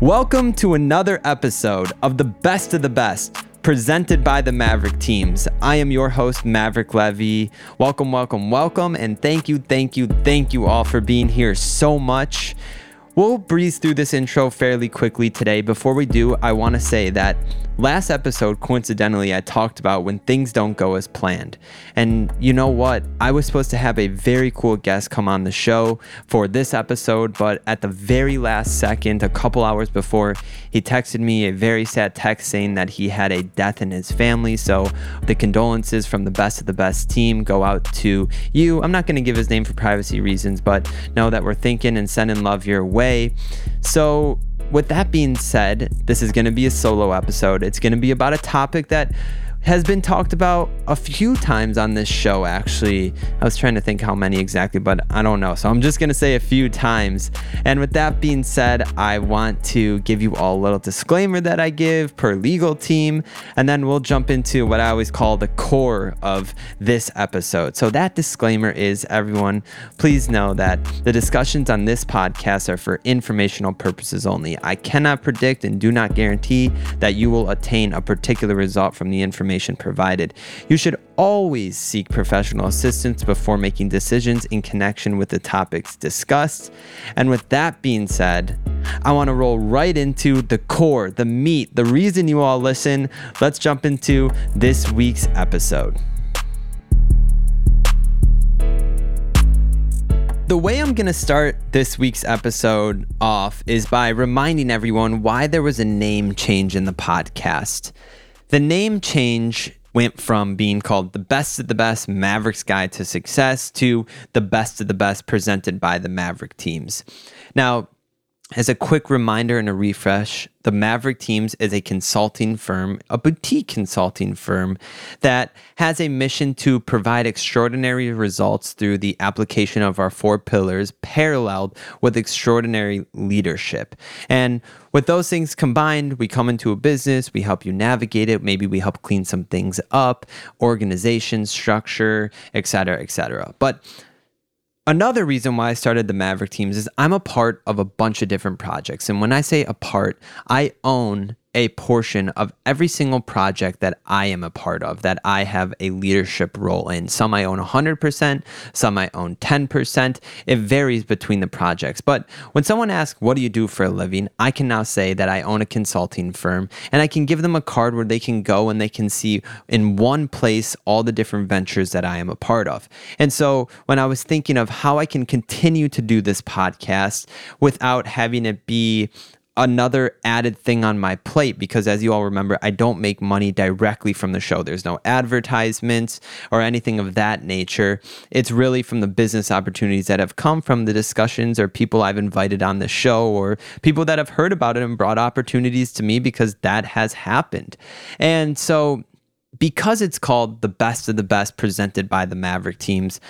Welcome to another episode of the Best of the Best, presented by the Maverick Teams. I am your host, Maverick Levy. Welcome, welcome, welcome, and thank you, thank you, thank you all for being here so much. We'll breeze through this intro fairly quickly today. Before we do, I want to say that last episode, coincidentally, I talked about when things don't go as planned. And you know what? I was supposed to have a very cool guest come on the show for this episode, but at the very last second, a couple hours before, he texted me a very sad text saying that he had a death in his family. So the condolences from the best of the best team go out to you. I'm not going to give his name for privacy reasons, but know that we're thinking and sending love your way. So, with that being said, this is going to be a solo episode. It's going to be about a topic that has been talked about a few times on this show, actually. I was trying to think how many exactly, but I don't know. So I'm just going to say a few times. And with that being said, I want to give you all a little disclaimer that I give per legal team. And then we'll jump into what I always call the core of this episode. So that disclaimer is everyone, please know that the discussions on this podcast are for informational purposes only. I cannot predict and do not guarantee that you will attain a particular result from the information information provided. You should always seek professional assistance before making decisions in connection with the topics discussed. And with that being said, I want to roll right into the core, the meat, the reason you all listen. Let's jump into this week's episode. The way I'm going to start this week's episode off is by reminding everyone why there was a name change in the podcast. The name change went from being called the best of the best Mavericks Guide to Success to the best of the best presented by the Maverick teams. Now, as a quick reminder and a refresh, the Maverick Teams is a consulting firm, a boutique consulting firm that has a mission to provide extraordinary results through the application of our four pillars, paralleled with extraordinary leadership. And with those things combined, we come into a business, we help you navigate it, maybe we help clean some things up, organization, structure, etc., etc. But Another reason why I started the Maverick teams is I'm a part of a bunch of different projects. And when I say a part, I own a portion of every single project that I am a part of, that I have a leadership role in. Some I own 100%, some I own 10%. It varies between the projects. But when someone asks, What do you do for a living? I can now say that I own a consulting firm and I can give them a card where they can go and they can see in one place all the different ventures that I am a part of. And so when I was thinking of how I can continue to do this podcast without having it be another added thing on my plate because as you all remember I don't make money directly from the show. There's no advertisements or anything of that nature. It's really from the business opportunities that have come from the discussions or people I've invited on the show or people that have heard about it and brought opportunities to me because that has happened. And so because it's called the best of the best presented by the Maverick teams,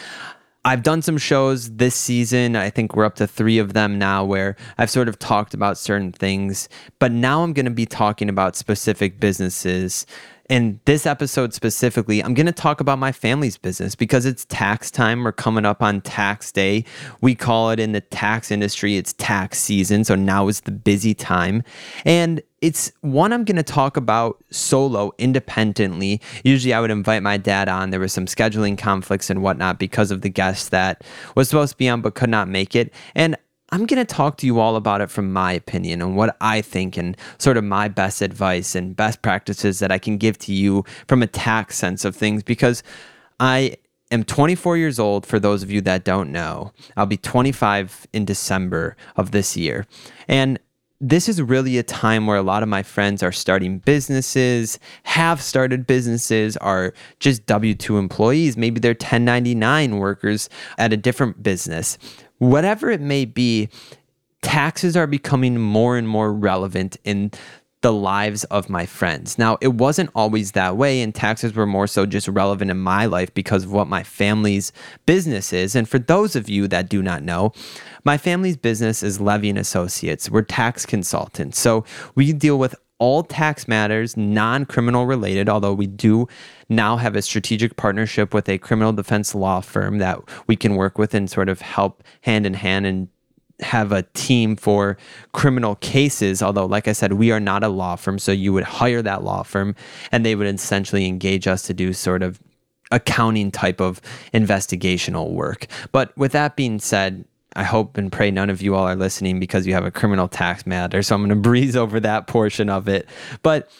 I've done some shows this season. I think we're up to three of them now where I've sort of talked about certain things, but now I'm going to be talking about specific businesses in this episode specifically, I'm going to talk about my family's business because it's tax time. We're coming up on tax day. We call it in the tax industry, it's tax season. So now is the busy time. And it's one I'm going to talk about solo independently. Usually I would invite my dad on. There was some scheduling conflicts and whatnot because of the guest that was supposed to be on but could not make it. And I'm going to talk to you all about it from my opinion and what I think and sort of my best advice and best practices that I can give to you from a tax sense of things because I am 24 years old for those of you that don't know. I'll be 25 in December of this year. And this is really a time where a lot of my friends are starting businesses, have started businesses, are just W 2 employees. Maybe they're 1099 workers at a different business whatever it may be, taxes are becoming more and more relevant in the lives of my friends. Now, it wasn't always that way, and taxes were more so just relevant in my life because of what my family's business is. And for those of you that do not know, my family's business is Levy and Associates. We're tax consultants. So we deal with all tax matters, non criminal related, although we do now have a strategic partnership with a criminal defense law firm that we can work with and sort of help hand in hand and have a team for criminal cases. Although, like I said, we are not a law firm. So you would hire that law firm and they would essentially engage us to do sort of accounting type of investigational work. But with that being said, I hope and pray none of you all are listening because you have a criminal tax matter. So I'm going to breeze over that portion of it. But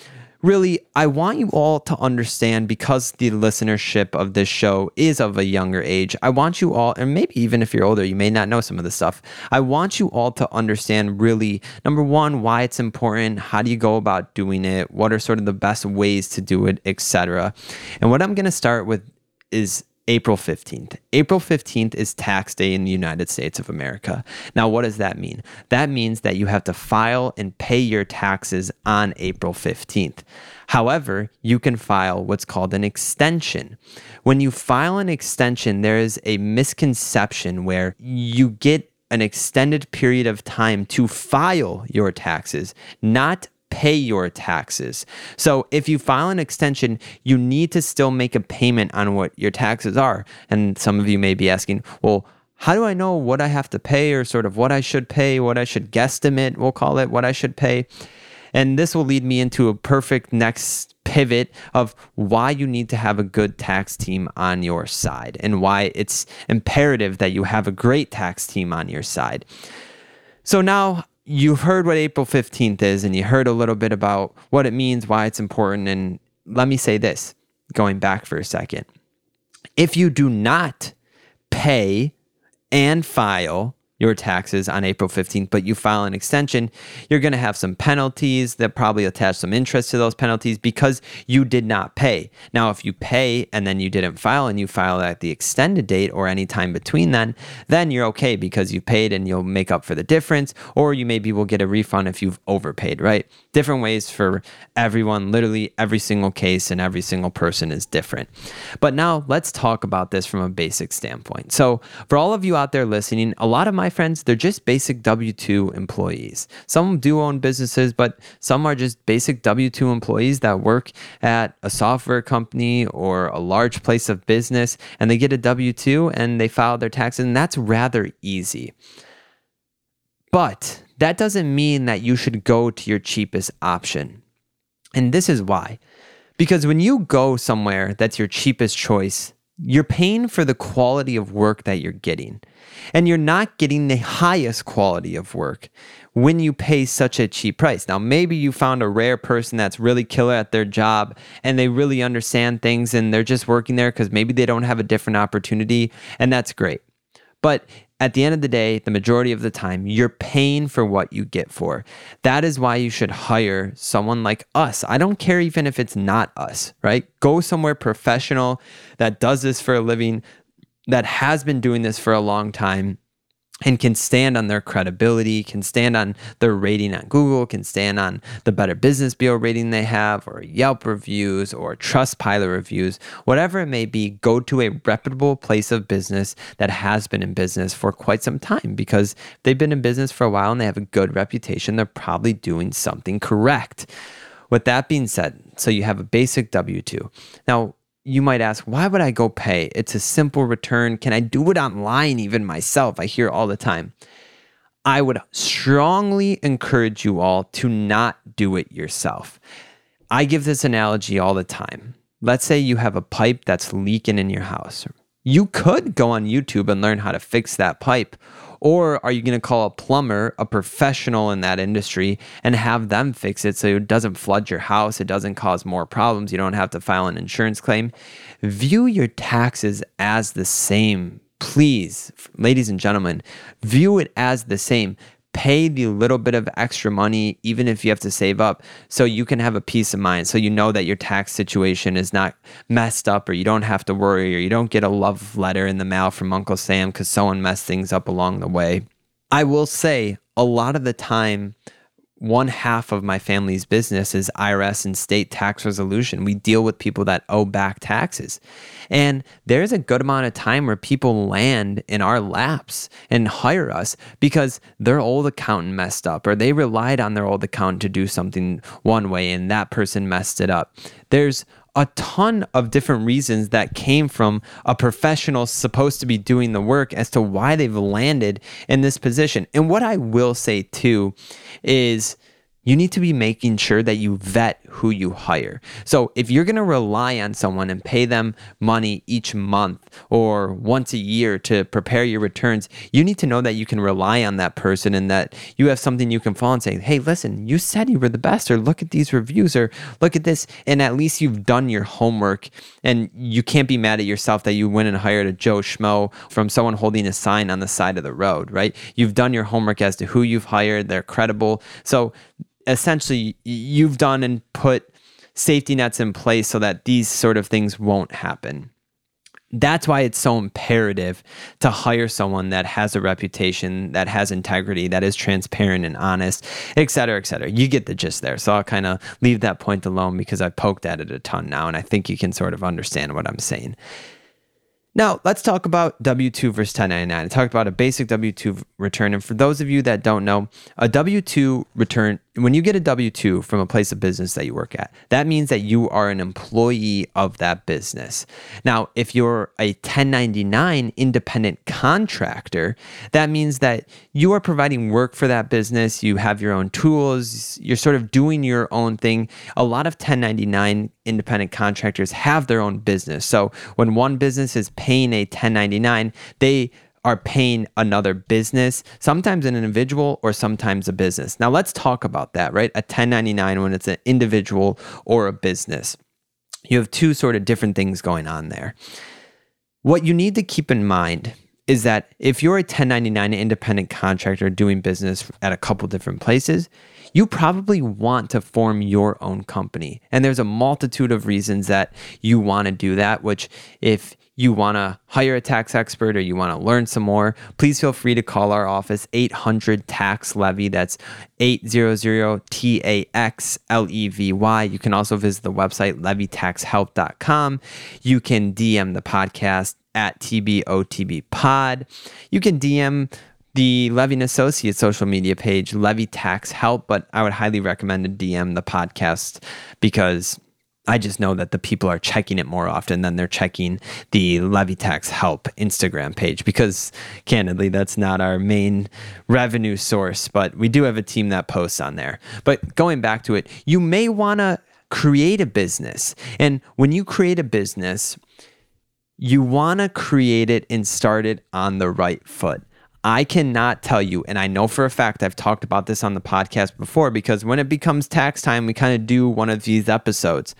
really, I want you all to understand because the listenership of this show is of a younger age. I want you all, and maybe even if you're older, you may not know some of the stuff. I want you all to understand really, number one, why it's important. How do you go about doing it? What are sort of the best ways to do it, etc. And what I'm going to start with is April 15th. April 15th is tax day in the United States of America. Now, what does that mean? That means that you have to file and pay your taxes on April 15th. However, you can file what's called an extension. When you file an extension, there is a misconception where you get an extended period of time to file your taxes, not pay your taxes. So if you file an extension, you need to still make a payment on what your taxes are. And some of you may be asking, well, how do I know what I have to pay or sort of what I should pay, what I should guesstimate, we'll call it, what I should pay? And this will lead me into a perfect next pivot of why you need to have a good tax team on your side and why it's imperative that you have a great tax team on your side. So now you've heard what April 15th is and you heard a little bit about what it means, why it's important. And let me say this going back for a second. If you do not pay and file your taxes on April 15th, but you file an extension, you're going to have some penalties that probably attach some interest to those penalties because you did not pay. Now, if you pay and then you didn't file and you file at the extended date or any time between then, then you're okay because you paid and you'll make up for the difference, or you maybe will get a refund if you've overpaid, right? Different ways for everyone, literally every single case and every single person is different. But now let's talk about this from a basic standpoint. So, for all of you out there listening, a lot of my my friends, they're just basic W 2 employees. Some do own businesses, but some are just basic W 2 employees that work at a software company or a large place of business and they get a W 2 and they file their taxes, and that's rather easy. But that doesn't mean that you should go to your cheapest option. And this is why. Because when you go somewhere that's your cheapest choice, you're paying for the quality of work that you're getting. And you're not getting the highest quality of work when you pay such a cheap price. Now, maybe you found a rare person that's really killer at their job and they really understand things and they're just working there because maybe they don't have a different opportunity, and that's great. But at the end of the day, the majority of the time, you're paying for what you get for. That is why you should hire someone like us. I don't care even if it's not us, right? Go somewhere professional that does this for a living, that has been doing this for a long time and can stand on their credibility, can stand on their rating on Google, can stand on the Better Business Bureau rating they have, or Yelp reviews, or Trustpilot reviews, whatever it may be, go to a reputable place of business that has been in business for quite some time because they've been in business for a while and they have a good reputation. They're probably doing something correct. With that being said, so you have a basic W 2. Now, you might ask, why would I go pay? It's a simple return. Can I do it online even myself? I hear all the time. I would strongly encourage you all to not do it yourself. I give this analogy all the time. Let's say you have a pipe that's leaking in your house. You could go on YouTube and learn how to fix that pipe, or are you going to call a plumber, a professional in that industry, and have them fix it so it doesn't flood your house, it doesn't cause more problems, you don't have to file an insurance claim? View your taxes as the same. Please, ladies and gentlemen, view it as the same pay the little bit of extra money, even if you have to save up, so you can have a peace of mind. So you know that your tax situation is not messed up, or you don't have to worry, or you don't get a love letter in the mail from Uncle Sam because someone messed things up along the way. I will say, a lot of the time, one half of my family's business is IRS and state tax resolution. We deal with people that owe back taxes. And there's a good amount of time where people land in our laps and hire us because their old accountant messed up or they relied on their old accountant to do something one way and that person messed it up. There's a ton of different reasons that came from a professional supposed to be doing the work as to why they've landed in this position. And what I will say too is you need to be making sure that you vet who you hire. So if you're going to rely on someone and pay them money each month or once a year to prepare your returns, you need to know that you can rely on that person and that you have something you can follow and say, hey, listen, you said you were the best, or look at these reviews, or look at this. And at least you've done your homework and you can't be mad at yourself that you went and hired a Joe Schmo from someone holding a sign on the side of the road, right? You've done your homework as to who you've hired, they're credible. So essentially you've done and put safety nets in place so that these sort of things won't happen. That's why it's so imperative to hire someone that has a reputation, that has integrity, that is transparent and honest, et cetera, et cetera. You get the gist there. So I'll kind of leave that point alone because I've poked at it a ton now, and I think you can sort of understand what I'm saying. Now, let's talk about W 2 versus 1099. I talked about a basic W 2 return. And for those of you that don't know, a W 2 return, when you get a W 2 from a place of business that you work at, that means that you are an employee of that business. Now, if you're a 1099 independent contractor, that means that you are providing work for that business. You have your own tools, you're sort of doing your own thing. A lot of 1099 independent contractors have their own business. So when one business is paying a 1099, they are paying another business, sometimes an individual or sometimes a business. Now let's talk about that, right? A 1099 when it's an individual or a business. You have two sort of different things going on there. What you need to keep in mind is that if you're a 1099 independent contractor doing business at a couple different places, you probably want to form your own company. And there's a multitude of reasons that you want to do that, which if you want to hire a tax expert or you want to learn some more, please feel free to call our office 800 tax levy. That's 800 T A X L E V Y. You can also visit the website levytaxhelp.com. You can DM the podcast at TBOTB pod. You can DM the Levy and Associates social media page, Levy Tax Help, but I would highly recommend to DM the podcast because I just know that the people are checking it more often than they're checking the Levy Tax Help Instagram page because, candidly, that's not our main revenue source, but we do have a team that posts on there. But going back to it, you may want to create a business. And when you create a business, you want to create it and start it on the right foot. I cannot tell you, and I know for a fact I've talked about this on the podcast before because when it becomes tax time, we kind of do one of these episodes.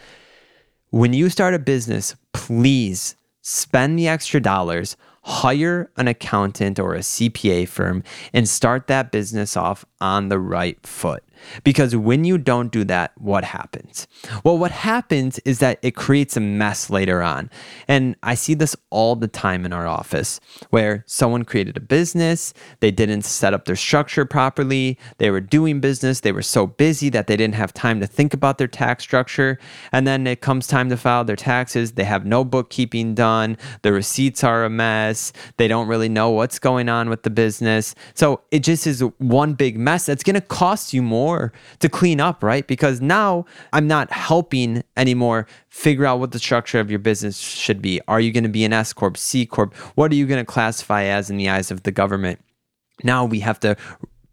When you start a business, please spend the extra dollars, hire an accountant or a CPA firm, and start that business off on the right foot. Because when you don't do that, what happens? Well, what happens is that it creates a mess later on. And I see this all the time in our office where someone created a business, they didn't set up their structure properly, they were doing business, they were so busy that they didn't have time to think about their tax structure. And then it comes time to file their taxes, they have no bookkeeping done, the receipts are a mess, they don't really know what's going on with the business. So it just is one big mess that's going to cost you more more to clean up, right? Because now I'm not helping anymore figure out what the structure of your business should be. Are you going to be an S Corp, C Corp? What are you going to classify as in the eyes of the government? Now we have to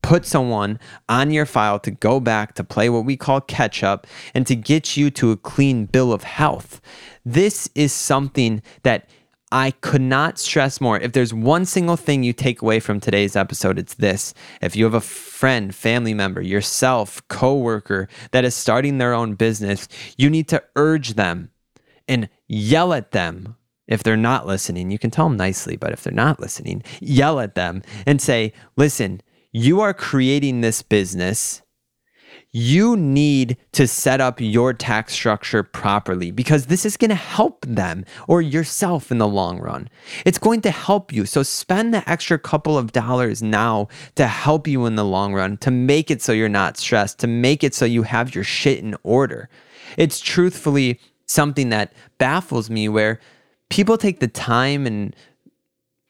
put someone on your file to go back to play what we call catch up and to get you to a clean bill of health. This is something that I could not stress more. If there's one single thing you take away from today's episode, it's this. If you have a friend, family member, yourself, coworker that is starting their own business, you need to urge them and yell at them. If they're not listening, you can tell them nicely, but if they're not listening, yell at them and say, listen, you are creating this business you need to set up your tax structure properly because this is going to help them or yourself in the long run. It's going to help you. So spend the extra couple of dollars now to help you in the long run, to make it so you're not stressed, to make it so you have your shit in order. It's truthfully something that baffles me where people take the time and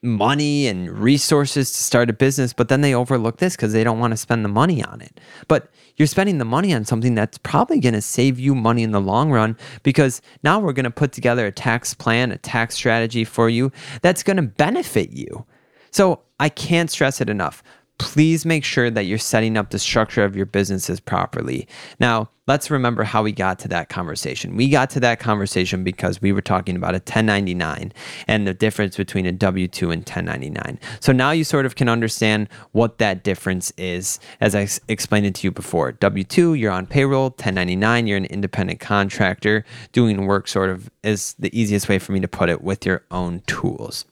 money and resources to start a business, but then they overlook this because they don't want to spend the money on it. But you're spending the money on something that's probably going to save you money in the long run because now we're going to put together a tax plan, a tax strategy for you that's going to benefit you. So I can't stress it enough please make sure that you're setting up the structure of your businesses properly. Now, let's remember how we got to that conversation. We got to that conversation because we were talking about a 1099 and the difference between a W 2 and 1099. So now you sort of can understand what that difference is, as I explained it to you before. W 2, you're on payroll, 1099, you're an independent contractor doing work, sort of, is the easiest way for me to put it with your own tools.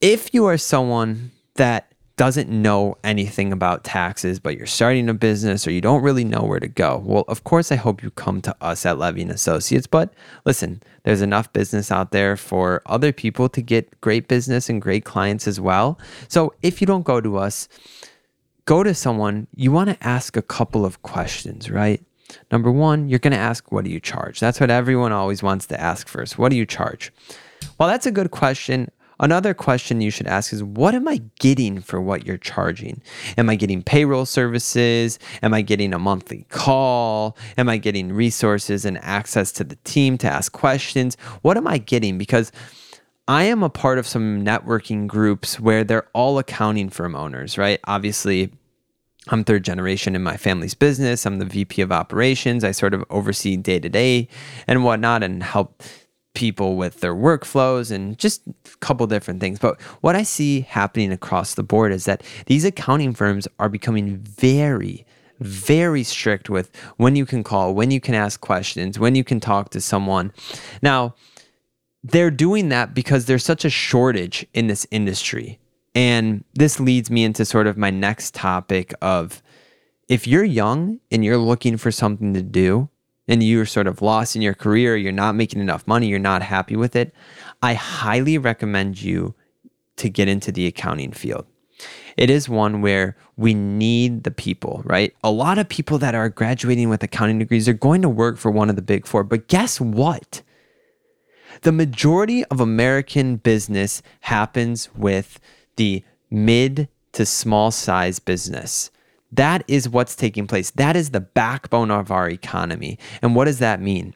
If you are someone that doesn't know anything about taxes, but you're starting a business or you don't really know where to go, well, of course, I hope you come to us at Levy and Associates. But listen, there's enough business out there for other people to get great business and great clients as well. So if you don't go to us, go to someone. You want to ask a couple of questions, right? Number one, you're going to ask, What do you charge? That's what everyone always wants to ask first. What do you charge? Well, that's a good question. Another question you should ask is what am I getting for what you're charging? Am I getting payroll services? Am I getting a monthly call? Am I getting resources and access to the team to ask questions? What am I getting? Because I am a part of some networking groups where they're all accounting firm owners, right? Obviously, I'm third generation in my family's business. I'm the VP of operations. I sort of oversee day to day and whatnot and help people with their workflows and just a couple different things. But what I see happening across the board is that these accounting firms are becoming very, very strict with when you can call, when you can ask questions, when you can talk to someone. Now, they're doing that because there's such a shortage in this industry. And this leads me into sort of my next topic of if you're young and you're looking for something to do, and you're sort of lost in your career, you're not making enough money, you're not happy with it, I highly recommend you to get into the accounting field. It is one where we need the people, right? A lot of people that are graduating with accounting degrees are going to work for one of the big four. But guess what? The majority of American business happens with the mid to small size business. That is what's taking place. That is the backbone of our economy. And what does that mean?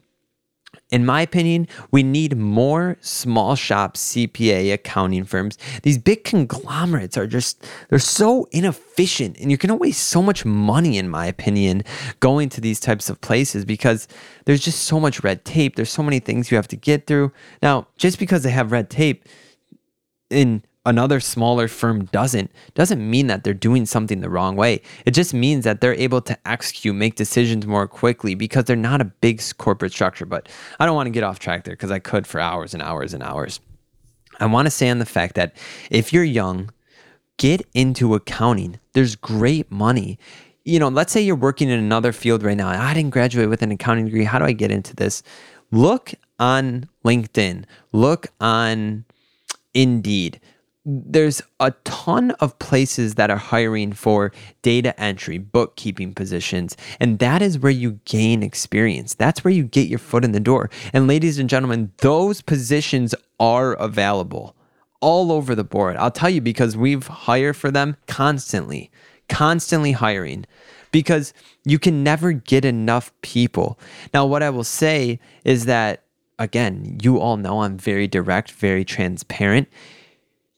In my opinion, we need more small shop CPA accounting firms. These big conglomerates are just, they're so inefficient and you're going to waste so much money, in my opinion, going to these types of places because there's just so much red tape. There's so many things you have to get through. Now, just because they have red tape in another smaller firm doesn't doesn't mean that they're doing something the wrong way. It just means that they're able to execute make decisions more quickly because they're not a big corporate structure. But i don't want to get off track there because i could for hours and hours and hours. I want to say on the fact that if you're young get into accounting. There's great money. You know let's say you're working in another field right now. Ah, I didn't graduate with an accounting degree. How do i get into this? Look on linkedin. Look on indeed there's a ton of places that are hiring for data entry, bookkeeping positions, and that is where you gain experience. That's where you get your foot in the door. And ladies and gentlemen, those positions are available all over the board. I'll tell you because we've hired for them constantly, constantly hiring because you can never get enough people. Now, what I will say is that, again, you all know I'm very direct, very transparent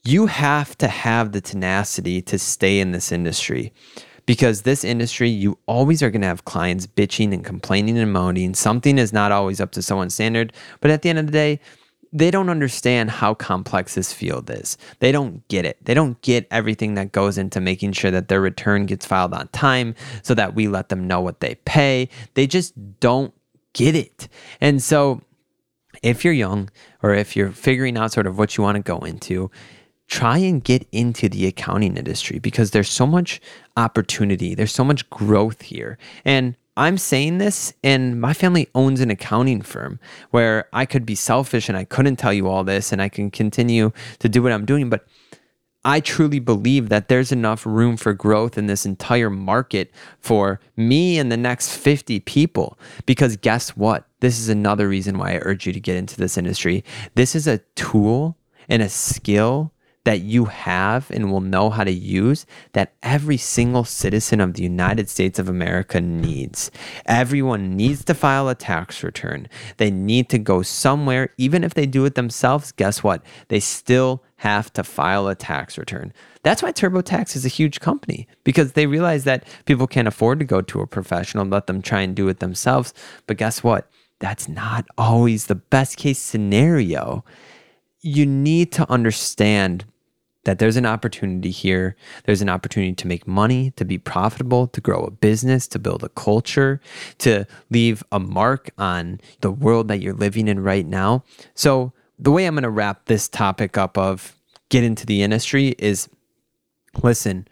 you have to have the tenacity to stay in this industry because this industry, you always are going to have clients bitching and complaining and moaning. Something is not always up to someone's standard. But at the end of the day, they don't understand how complex this field is. They don't get it. They don't get everything that goes into making sure that their return gets filed on time so that we let them know what they pay. They just don't get it. And so, if you're young or if you're figuring out sort of what you want to go into, try and get into the accounting industry because there's so much opportunity, there's so much growth here. And I'm saying this, and my family owns an accounting firm where I could be selfish and I couldn't tell you all this and I can continue to do what I'm doing. But I truly believe that there's enough room for growth in this entire market for me and the next 50 people. Because guess what? This is another reason why I urge you to get into this industry. This is a tool and a skill that you have and will know how to use that every single citizen of the United States of America needs. Everyone needs to file a tax return. They need to go somewhere, even if they do it themselves. Guess what? They still have to file a tax return. That's why TurboTax is a huge company because they realize that people can't afford to go to a professional and let them try and do it themselves. But guess what? That's not always the best case scenario. You need to understand that there's an opportunity here. There's an opportunity to make money, to be profitable, to grow a business, to build a culture, to leave a mark on the world that you're living in right now. So, the way I'm going to wrap this topic up of get into the industry is listen,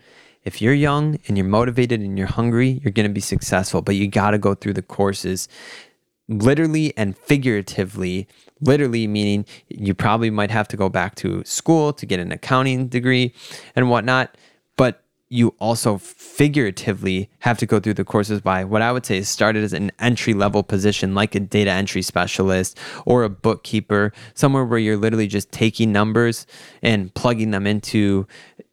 if you're young and you're motivated and you're hungry, you're going to be successful, but you got to go through the courses literally and figuratively literally meaning you probably might have to go back to school to get an accounting degree and whatnot but you also figuratively have to go through the courses by what I would say is started as an entry level position like a data entry specialist or a bookkeeper, somewhere where you're literally just taking numbers and plugging them into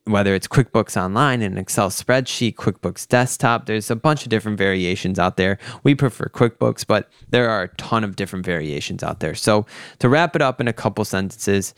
whether it's QuickBooks Online, an Excel spreadsheet, QuickBooks Desktop. There's a bunch of different variations out there. We prefer QuickBooks, but there are a ton of different variations out there. So, to wrap it up in a couple sentences,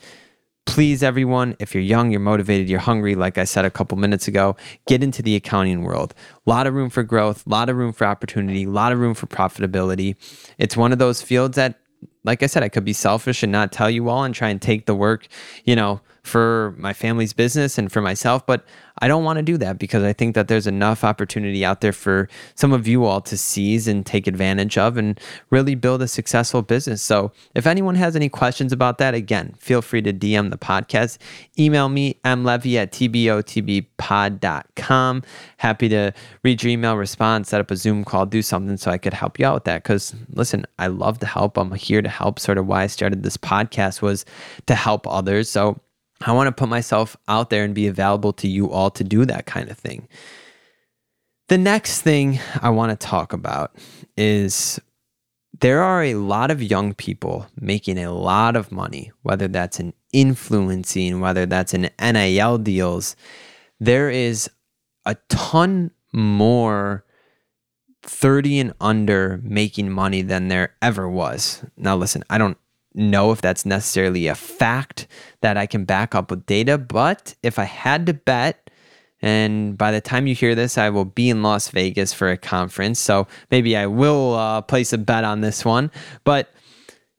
please, everyone, if you're young, you're motivated, you're hungry, like I said a couple minutes ago, get into the accounting world. A lot of room for growth, a lot of room for opportunity, a lot of room for profitability. It's one of those fields that, like I said, I could be selfish and not tell you all and try and take the work, you know, for my family's business and for myself, but I don't want to do that because I think that there's enough opportunity out there for some of you all to seize and take advantage of and really build a successful business. So, if anyone has any questions about that, again, feel free to DM the podcast. Email me, mlevy at tbotbpod.com. Happy to read your email, respond, set up a Zoom call, do something so I could help you out with that. Because listen, I love to help. I'm here to help. Sort of why I started this podcast was to help others. So, I want to put myself out there and be available to you all to do that kind of thing. The next thing I want to talk about is there are a lot of young people making a lot of money, whether that's in influencing, whether that's in NIL deals. There is a ton more 30 and under making money than there ever was. Now, listen, I don't know if that's necessarily a fact that I can back up with data, but if I had to bet, and by the time you hear this, I will be in Las Vegas for a conference. So maybe I will uh, place a bet on this one. But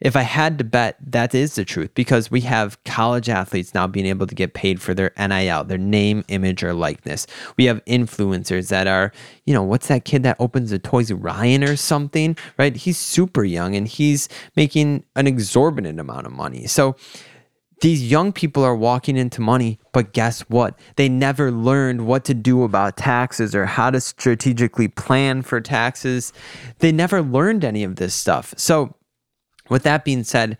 if I had to bet, that is the truth because we have college athletes now being able to get paid for their NIL, their name, image, or likeness. We have influencers that are, you know, what's that kid that opens the toys, R Ryan or something, right? He's super young and he's making an exorbitant amount of money. So, these young people are walking into money, but guess what? They never learned what to do about taxes or how to strategically plan for taxes. They never learned any of this stuff. So, with that being said,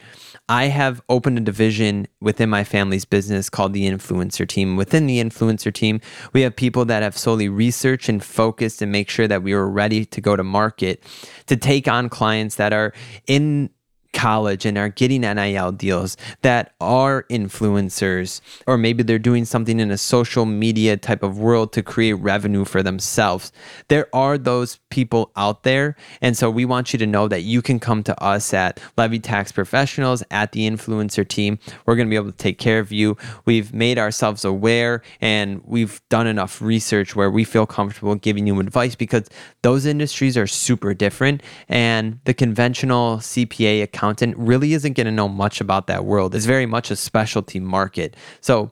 I have opened a division within my family's business called the influencer team. Within the influencer team, we have people that have solely researched and focused and make sure that we are ready to go to market to take on clients that are in college and are getting NIL deals that are influencers, or maybe they're doing something in a social media type of world to create revenue for themselves. There are those people out there. And so we want you to know that you can come to us at Levy Tax Professionals at the influencer team. We're going to be able to take care of you. We've made ourselves aware and we've done enough research where we feel comfortable giving you advice because those industries are super different. And the conventional CPA accountant really isn't going to know much about that world. It's very much a specialty market. So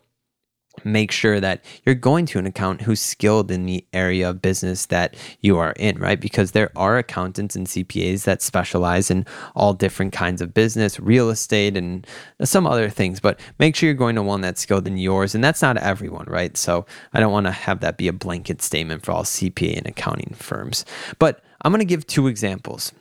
make sure that you're going to an accountant who's skilled in the area of business that you are in, right? Because there are accountants and CPAs that specialize in all different kinds of business, real estate, and some other things. But make sure you're going to one that's skilled in yours. And that's not everyone, right? So I don't want to have that be a blanket statement for all CPA and accounting firms. But I'm going to give two examples.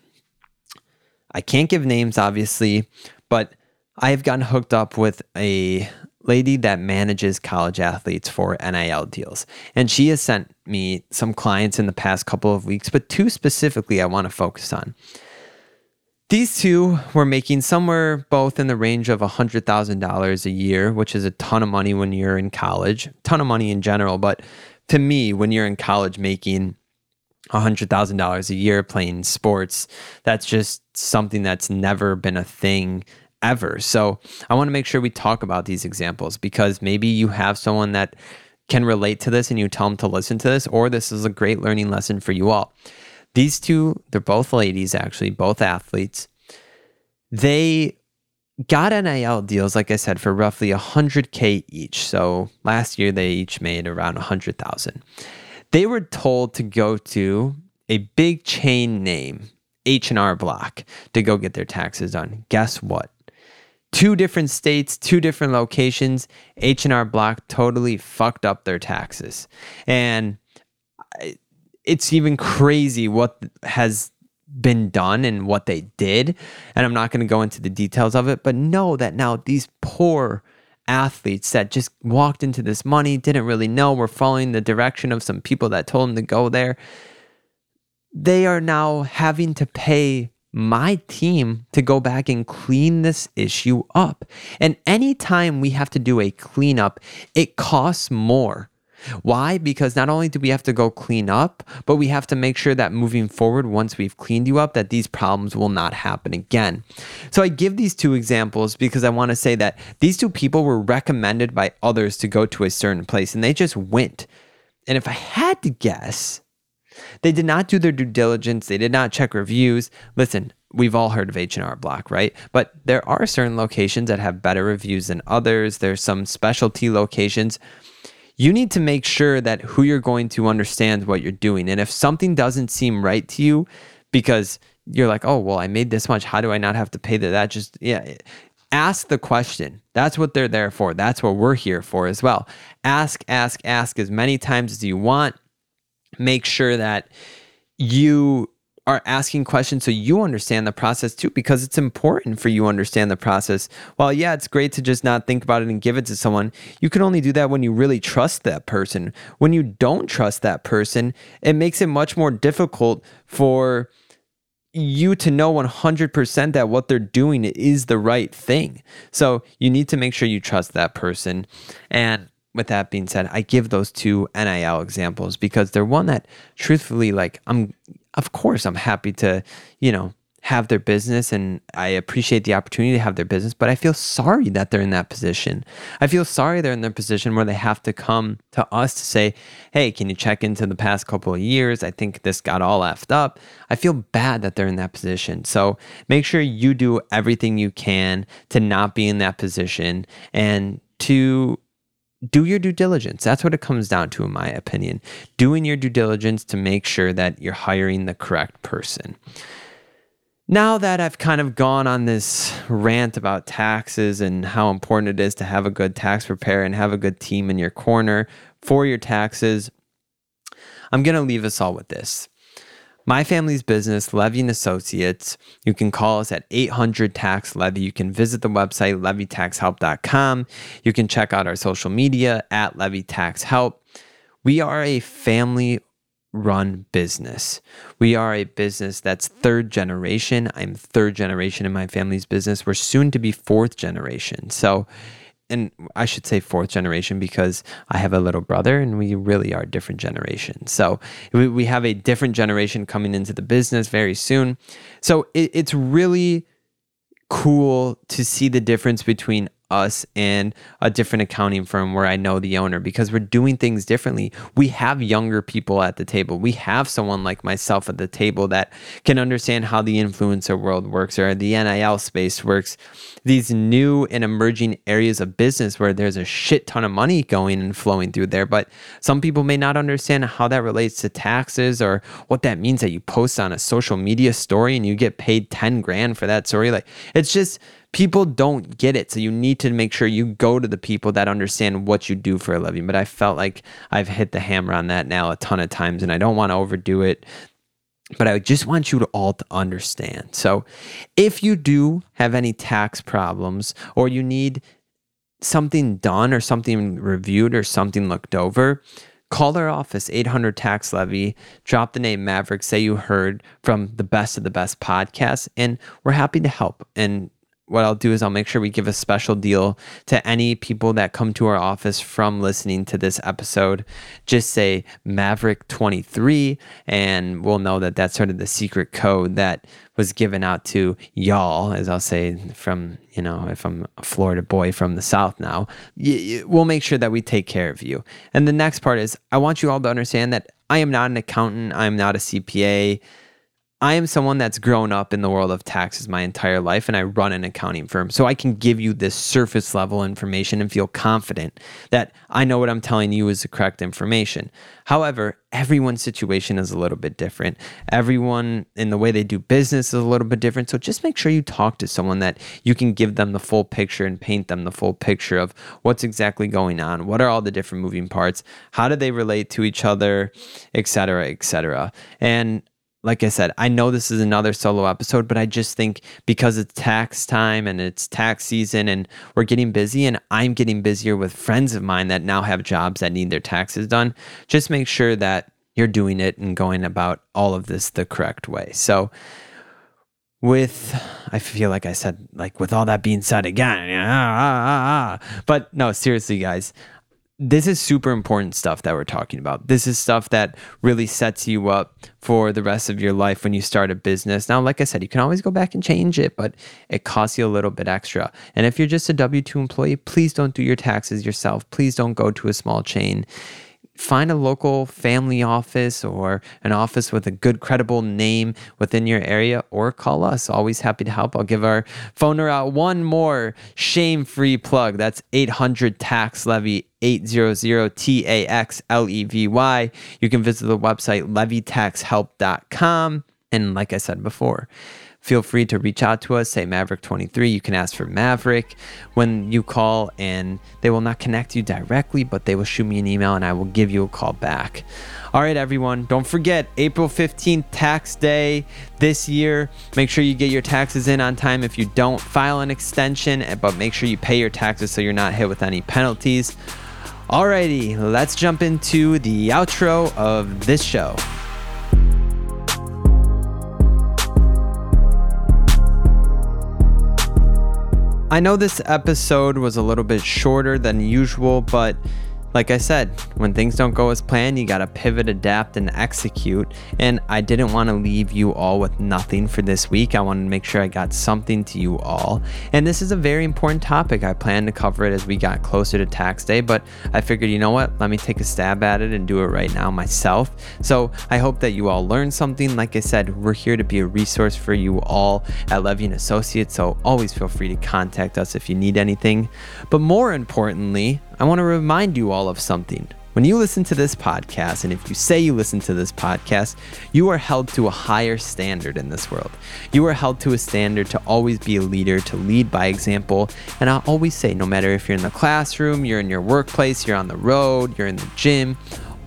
I can't give names, obviously, but I have gotten hooked up with a lady that manages college athletes for NIL deals. And she has sent me some clients in the past couple of weeks, but two specifically I want to focus on. These two were making somewhere both in the range of $100,000 a year, which is a ton of money when you're in college, ton of money in general. But to me, when you're in college making $100,000 a year playing sports, that's just something that's never been a thing ever. So I want to make sure we talk about these examples because maybe you have someone that can relate to this and you tell them to listen to this, or this is a great learning lesson for you all. These two, they're both ladies, actually, both athletes. They got NIL deals, like I said, for roughly 100K each. So last year they each made around 100,000. They were told to go to a big chain name, H&R Block, to go get their taxes done. Guess what? two different states, two different locations, H&R Block totally fucked up their taxes. And it's even crazy what has been done and what they did. And I'm not going to go into the details of it, but know that now these poor athletes that just walked into this money, didn't really know, were following the direction of some people that told them to go there. They are now having to pay my team to go back and clean this issue up. And anytime we have to do a cleanup, it costs more. Why? Because not only do we have to go clean up, but we have to make sure that moving forward, once we've cleaned you up, that these problems will not happen again. So I give these two examples because I want to say that these two people were recommended by others to go to a certain place and they just went. And if I had to guess, they did not do their due diligence. They did not check reviews. Listen, we've all heard of H&R Block, right? But there are certain locations that have better reviews than others. There's some specialty locations. You need to make sure that who you're going to understands what you're doing. And if something doesn't seem right to you because you're like, "Oh, well, I made this much. How do I not have to pay that?" That just yeah, ask the question. That's what they're there for. That's what we're here for as well. Ask, ask, ask as many times as you want make sure that you are asking questions so you understand the process too because it's important for you understand the process. While yeah it's great to just not think about it and give it to someone you can only do that when you really trust that person. When you don't trust that person it makes it much more difficult for you to know 100% that what they're doing is the right thing. So you need to make sure you trust that person. And with that being said, I give those two NIL examples because they're one that truthfully, like, I'm, of course, I'm happy to, you know, have their business and I appreciate the opportunity to have their business, but I feel sorry that they're in that position. I feel sorry they're in their position where they have to come to us to say, hey, can you check into the past couple of years? I think this got all effed up. I feel bad that they're in that position. So make sure you do everything you can to not be in that position and to do your due diligence. That's what it comes down to, in my opinion. Doing your due diligence to make sure that you're hiring the correct person. Now that I've kind of gone on this rant about taxes and how important it is to have a good tax preparer and have a good team in your corner for your taxes, I'm going to leave us all with this. My family's business, Levy and Associates. You can call us at 800 Tax Levy. You can visit the website levytaxhelp.com. You can check out our social media at Levy Tax Help. We are a family run business. We are a business that's third generation. I'm third generation in my family's business. We're soon to be fourth generation. So and I should say fourth generation because I have a little brother and we really are different generations. So we, have a different generation coming into the business very soon. So it, it's really cool to see the difference between us in a different accounting firm where I know the owner because we're doing things differently. We have younger people at the table. We have someone like myself at the table that can understand how the influencer world works or the NIL space works. These new and emerging areas of business where there's a shit ton of money going and flowing through there. But some people may not understand how that relates to taxes or what that means that you post on a social media story and you get paid 10 grand for that story. Like it's just people don't get it. So you need to make sure you go to the people that understand what you do for a living. But I felt like I've hit the hammer on that now a ton of times and I don't want to overdo it. But I just want you to all to understand. So if you do have any tax problems or you need something done or something reviewed or something looked over, call our office 800 tax levy drop the name maverick say you heard from the best of the best podcast and we're happy to help and what I'll do is I'll make sure we give a special deal to any people that come to our office from listening to this episode. Just say Maverick 23, and we'll know that that's sort of the secret code that was given out to y'all, as I'll say from, you know, if I'm a Florida boy from the South now, we'll make sure that we take care of you. And the next part is I want you all to understand that I am not an accountant, I'm not a CPA. I am someone that's grown up in the world of taxes my entire life and I run an accounting firm. So I can give you this surface level information and feel confident that I know what I'm telling you is the correct information. However, everyone's situation is a little bit different. Everyone in the way they do business is a little bit different. So just make sure you talk to someone that you can give them the full picture and paint them the full picture of what's exactly going on. What are all the different moving parts? How do they relate to each other, et cetera, et cetera. And like I said, I know this is another solo episode, but I just think because it's tax time and it's tax season and we're getting busy and I'm getting busier with friends of mine that now have jobs that need their taxes done, just make sure that you're doing it and going about all of this the correct way. So, with I feel like I said like with all that being said again, ah, ah, ah, ah. but no, seriously, guys, this is super important stuff that we're talking about. This is stuff that really sets you up for the rest of your life when you start a business. Now, like I said, you can always go back and change it, but it costs you a little bit extra. And if you're just a W 2 employee, please don't do your taxes yourself. Please don't go to a small chain find a local family office or an office with a good credible name within your area or call us always happy to help i'll give our phoner out one more shame-free plug that's 800 tax levy 800 T A X L E V Y. You can visit the website levytaxhelp.com. And like I said before, feel free to reach out to us, say Maverick23. You can ask for Maverick when you call, and they will not connect you directly, but they will shoot me an email and I will give you a call back. All right, everyone, don't forget April 15th, tax day this year. Make sure you get your taxes in on time. If you don't, file an extension, but make sure you pay your taxes so you're not hit with any penalties. Alrighty, let's jump into the outro of this show. I know this episode was a little bit shorter than usual, but like I said, when things don't go as planned, you got to pivot, adapt, and execute. And I didn't want to leave you all with nothing for this week. I to make sure I got something to you all. And this is a very important topic. I plan to cover it as we got closer to tax day, but I figured, you know what? Let me take a stab at it and do it right now myself. So I hope that you all learned something. Like I said, we're here to be a resource for you all at Levy and Associates. So always feel free to contact us if you need anything. But more importantly, I want to remind you all of something. When you listen to this podcast, and if you say you listen to this podcast, you are held to a higher standard in this world. You are held to a standard to always be a leader, to lead by example. And I always say, no matter if you're in the classroom, you're in your workplace, you're on the road, you're in the gym,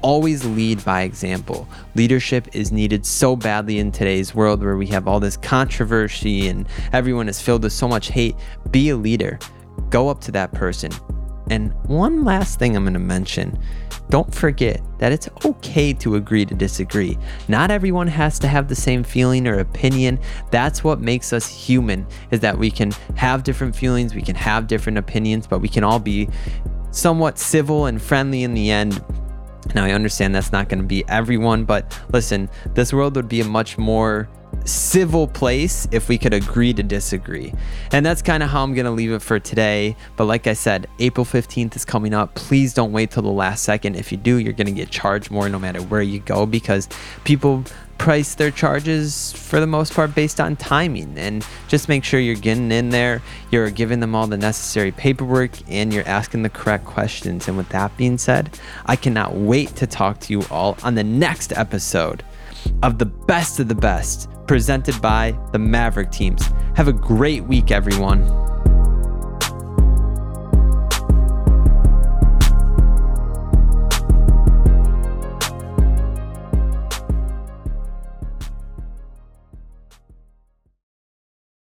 always lead by example. Leadership is needed so badly in today's world where we have all this controversy and everyone is filled with so much hate. Be a leader. Go up to that person, and one last thing I'm going to mention don't forget that it's okay to agree to disagree. Not everyone has to have the same feeling or opinion. That's what makes us human is that we can have different feelings, we can have different opinions, but we can all be somewhat civil and friendly in the end. Now I understand that's not going to be everyone, but listen, this world would be a much more civil place if we could agree to disagree. And that's kind of how I'm going to leave it for today. But like I said, April 15th is coming up. Please don't wait till the last second. If you do, you're going to get charged more no matter where you go because people price their charges for the most part based on timing and just make sure you're getting in there you're giving them all the necessary paperwork and you're asking the correct questions and with that being said i cannot wait to talk to you all on the next episode of the best of the best presented by the Maverick teams. Have a great week, everyone.